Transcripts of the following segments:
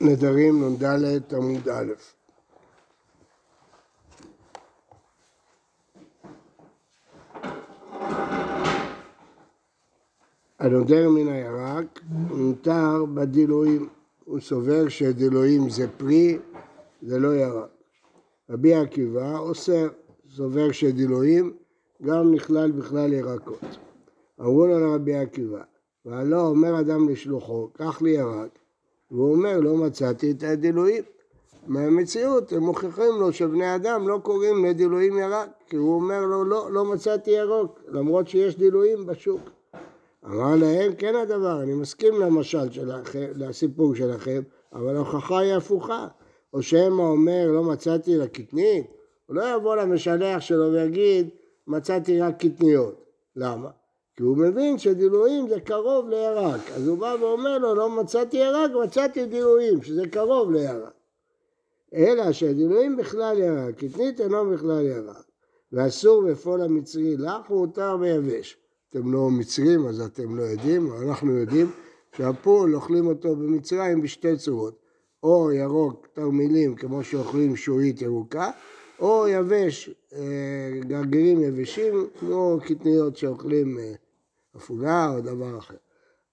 נדרים נ"ד עמוד א'. הנודר מן הירק מותר בדילויים, הוא סובר שדילויים זה פרי, זה לא ירק. רבי עקיבא אוסר, סובר שדילויים גם נכלל בכלל ירקות. אמרו לו לרבי עקיבא, והלא אומר אדם לשלוחו, קח לי ירק, והוא אומר, לא מצאתי את הדילויים. מהמציאות הם מוכיחים לו שבני אדם לא קוראים לדילויים ירק, כי הוא אומר לו, לא, לא מצאתי ירוק, למרות שיש דילויים בשוק. אמר להם, כן הדבר, אני מסכים למשל שלכם, לסיפור שלכם, אבל ההוכחה היא הפוכה. או שמא אומר, לא מצאתי לקטנית, הוא לא יבוא למשלח שלו ויגיד, מצאתי רק קטניות. למה? כי הוא מבין שדילויים זה קרוב לירק. אז הוא בא ואומר לו, לא מצאתי ירק, מצאתי דילויים, שזה קרוב לירק. אלא שהדילויים בכלל ירק, קטנית אינו בכלל ירק. ואסור בפועל המצרי לך, הוא מותר ביבש. אתם לא מצרים, אז אתם לא יודעים, אנחנו יודעים שהפול אוכלים אותו במצרים בשתי צורות. או ירוק תרמילים, כמו שאוכלים שורית ירוקה, או יבש, אה, גרגירים יבשים, כמו קטניות שאוכלים אה, אפונה או דבר אחר.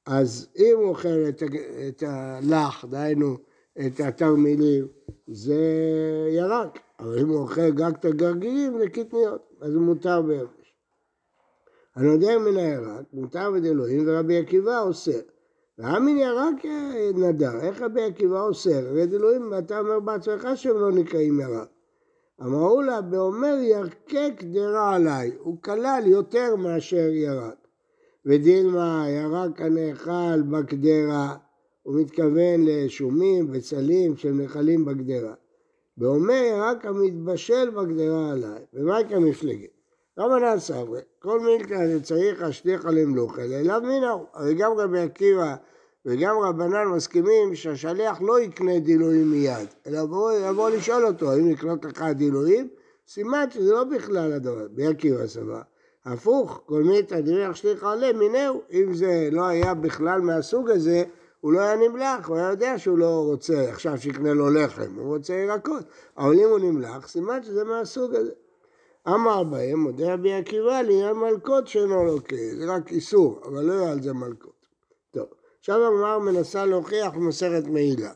אז אם הוא אוכל את, את הלח, דהיינו את התרמילים, זה ירק, אבל אם הוא אוכל רק את הגרגירים זה קטניות, אז הוא מותר ביבש. הנודר מן הירק, מותר בדלוהים ורבי עקיבא אוסר. והאמין ירק נדר, איך רבי עקיבא אוסר? הרי דלוהים, אתה אומר בעצמך שהם לא נקראים ירק. אמרו לה, באומר ירקק דרה עליי, הוא כלל יותר מאשר ירק. ודילמה ירק הנאכל בקדרה, הוא מתכוון לשומים וצלים שהם נאכלים בקדרה. ואומר ירק המתבשל בקדרה עליי, ומה יקרה מפלגת? רבנן סברי, כל מילתא זה צריך להשליך על המלוכה, אליו מינו. הרי גם רבי עקיבא וגם רבנן מסכימים שהשליח לא יקנה דילויים מיד, אלא יבוא לשאול אותו, האם לקנות לך דילויים? סימן שזה לא בכלל הדבר, רבי עקיבא סבא. הפוך, כל מי תדריך שליחה עולה מינהו, אם זה לא היה בכלל מהסוג הזה, הוא לא היה נמלח, הוא היה יודע שהוא לא רוצה עכשיו שיקנה לו לחם, הוא רוצה ירקות. אבל אם הוא נמלח, סימן שזה מהסוג הזה. אמר בהם, מודה רבי עקיבא לעניין מלכות שאינו לוקה, זה רק איסור, אבל לא יהיה על זה מלכות. טוב, עכשיו הגמרא מנסה להוכיח במסכת מעילה.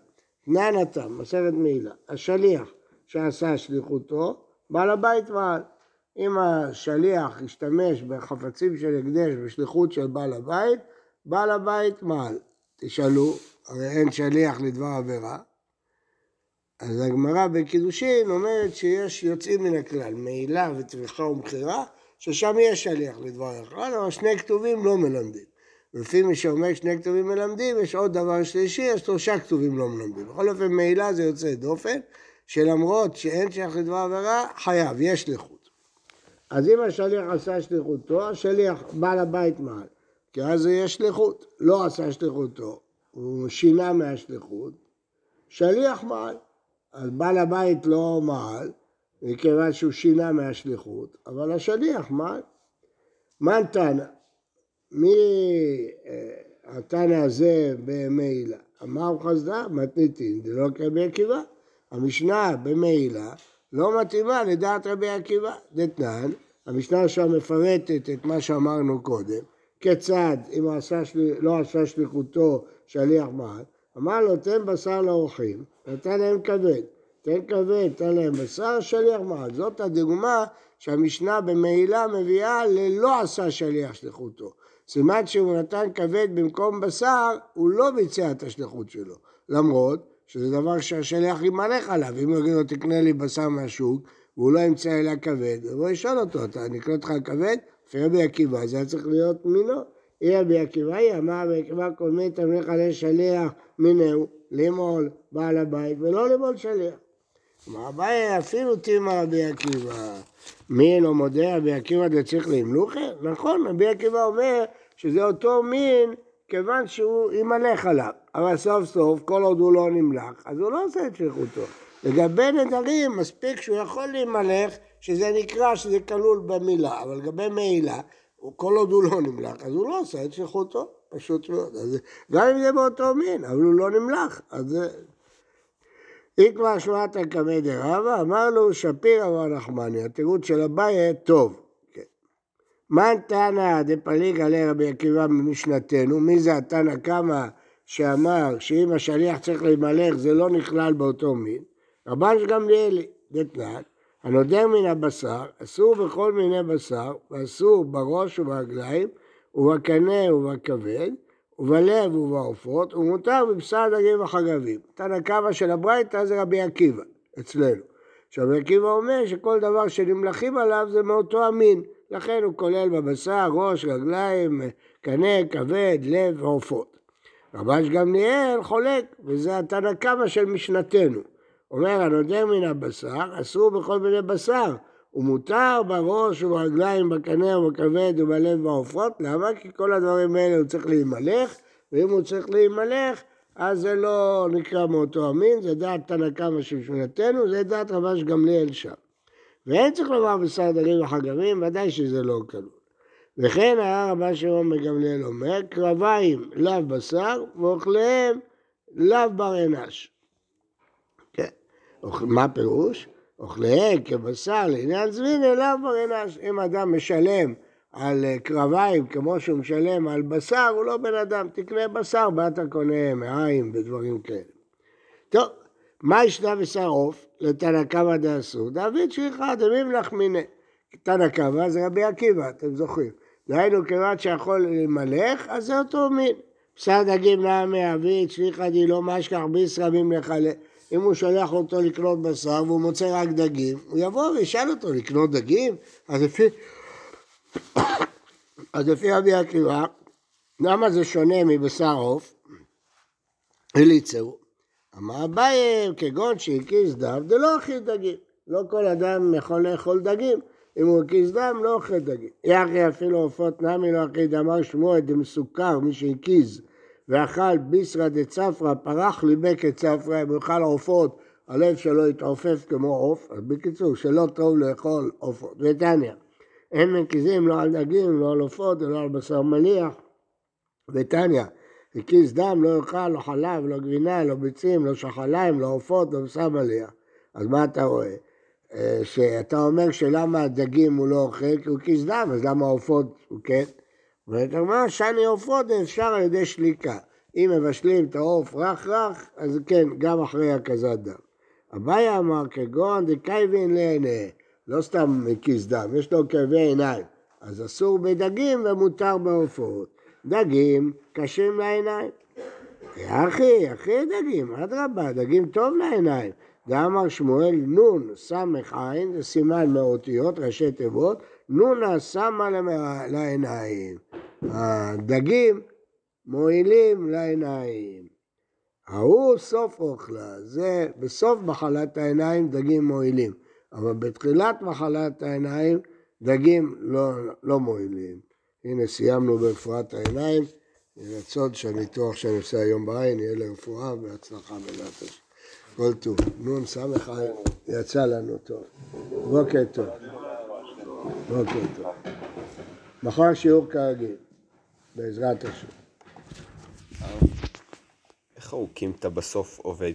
תנן אתה, מסכת מעילה, השליח שעשה שליחותו, בעל הבית מעל. אם השליח ישתמש בחפצים של הקדש בשליחות של בעל הבית, בעל הבית מעל. תשאלו, הרי אין שליח לדבר עבירה. אז הגמרא בקידושין אומרת שיש יוצאים מן הכלל, מעילה וטריחה ומכירה, ששם יש שליח לדבר עבירה, אבל שני כתובים לא מלמדים. ולפי מי שאומר שני כתובים מלמדים, יש עוד דבר שלישי, יש שלושה כתובים לא מלמדים. בכל אופן, מעילה זה יוצא דופן, שלמרות שאין שייך לדבר עבירה, חייב, יש שליחות. אז אם השליח עשה שליחותו, השליח, בעל הבית מעל. כי אז יש שליחות. לא עשה שליחותו, הוא שינה מהשליחות, שליח מעל. אז בעל הבית לא מעל, מכיוון שהוא שינה מהשליחות, אבל השליח מעל. מן תנא? מי אה, התנא הזה במעילה? אמר חסדה, מתניתין, זה לא כרבי עקיבא. המשנה במעילה לא מתאימה לדעת רבי עקיבא. דתנן, המשנה שם מפרטת את מה שאמרנו קודם, כיצד אם עשה לא עשה שליחותו שליח מעל, אמר לו תן בשר לאורחים, נתן להם כבד, תן כבד, תן להם בשר, שליח מעל. זאת הדוגמה שהמשנה במעילה מביאה ללא עשה שליח שליחותו. סימן שהוא נתן כבד במקום בשר, הוא לא ביצע את השליחות שלו. למרות שזה דבר שהשליח ימלך עליו, אם הוא יגיד לו תקנה לי בשר מהשוק, והוא לא ימצא אלא כבד, הוא ישאל אותו, אתה נקנה אותך כבד? לפי רבי עקיבא זה היה צריך להיות מינו. אי רבי עקיבא אמר רבי עקיבא קודמי תמליך עלי שליח מינהו, למול בעל הבית ולא למול שליח. אמר אביי אפילו תימא רבי עקיבא. מי אינו מודה רבי עקיבא דצריך למלוכה? נכון, רבי עקיבא אומר שזה אותו מין כיוון שהוא ימלך עליו. אבל סוף סוף, כל עוד הוא לא נמלך, אז הוא לא עושה את שליחותו. לגבי נדרים, מספיק שהוא יכול להימלך, שזה נקרא שזה כלול במילה, אבל לגבי מעילה, כל עוד הוא לא נמלך, אז הוא לא עושה את שליחותו, פשוט מאוד. אז, גם אם זה באותו מין, אבל הוא לא נמלך, אז זה... כבר שמעת קמא דרבא, אמר לו שפיר אמר נחמני, התירוץ של אביי טוב. מן תנא דפליג עלי רבי עקיבא ממשנתנו, מי זה התנא קמא שאמר שאם השליח צריך להימלך זה לא נכלל באותו מין? רבן גמליאלי, דתנן, הנודר מן הבשר, אסור בכל מיני בשר, ואסור בראש וברגליים, ובקנה ובכבד, ובלב ובעופות, ומותר בבשר דגים וחגבים. תנא קמא של הברייתא זה רבי עקיבא, אצלנו. עכשיו רבי עקיבא אומר שכל דבר שנמלכים עליו זה מאותו המין, לכן הוא כולל בבשר, ראש, רגליים, קנה, כבד, לב ועופות. רבש גמליאל חולק, וזה התנא קמא של משנתנו. אומר הנודר מן הבשר, אסור בכל מיני בשר, ומותר בראש וברגליים, בקנה ובכבד ובלב ובעופות, למה? כי כל הדברים האלה הוא צריך להימלך, ואם הוא צריך להימלך, אז זה לא נקרא מאותו המין, זה דעת תנא קמא של שמונתנו, זה דעת רבש גמליאל שם. ואין צריך לומר בשר דגים וחגבים, ודאי שזה לא כלול. וכן היה רבן שמעון בגמליאל אומר, קרביים לאו בשר, ואוכליהם לאו בר אנש. כן, מה פירוש? אוכליהם כבשר לעניין זמין אליו ברנש. אם אדם משלם על אה, קרביים כמו שהוא משלם על בשר, הוא לא בן אדם, תקנה בשר, באת קונה מעיים ודברים כאלה. טוב, מה ישנה בשר עוף? לתנא קמא דאסור? דוד שליחה דמימלך מיניה. תנא קמא זה רבי עקיבא, אתם זוכרים. דהיינו, כיוון שיכול למלך, אז זה אותו מין. בשר דגים נעמי אבית, שליחא די לא משכח בישרא מימלך אם הוא שולח אותו לקנות בשר והוא מוצא רק דגים, הוא יבוא וישאל אותו לקנות דגים? אז לפי, אז לפי רבי עקיבא, למה זה שונה מבשר עוף? אליצרו. אמר אביי, כגון שהקיז דם, זה לא אכיל דגים. לא כל אדם יכול לאכול דגים. אם הוא הקיז דם, לא אוכל דגים. יחי אפילו עופות נמי לא אכיל דמר שמוע דמסוכר, מי שהקיז ואכל ביסרא דצפרא, פרח ליבי כצפרא, אם הוא יאכל עופות, הלב שלו יתעופף כמו עוף, אז בקיצור, שלא טוב לאכול עופות. ותניא, אין מקיזים לא על דגים, לא על עופות ולא על בשר מניח. ותניא, הקיז דם לא יאכל, לא חלב, לא גבינה, לא ביצים, לא שחליים, לא עופות, לא בשר מניח. אז מה אתה רואה? אה, שאתה אומר שלמה הדגים הוא לא אוכל, כי הוא הקיז דם, אז למה העופות הוא כן? אומרת הגמרא, שאני עופות אפשר על ידי שליקה. אם מבשלים את העוף רך רך, אז כן, גם אחרי הקזת דם. אביי אמר כגון דקייבין לעיני, לא סתם כיס דם, יש לו כאבי עיניים. אז אסור בדגים ומותר בעופות. דגים קשים לעיניים. אחי, אחי דגים, אדרבה, דגים טוב לעיניים. דאמר שמואל נון סמך עין, זה סימן מאותיות, ראשי תיבות, נונה שמה לעיניים. הדגים מועילים לעיניים. ההוא סוף אוכלה, זה בסוף מחלת העיניים דגים מועילים, אבל בתחילת מחלת העיניים דגים לא, לא מועילים. הנה סיימנו ברפואת העיניים, רצון שהניתוח שאני עושה היום בעין יהיה לרפואה והצלחה בעזרת השם. כל טוב. נון סמך יצא לנו טוב. בוקר טוב. בוקר טוב. מחר שיעור כרגיל, בעזרת השם. איך החוקים אתה בסוף עובד?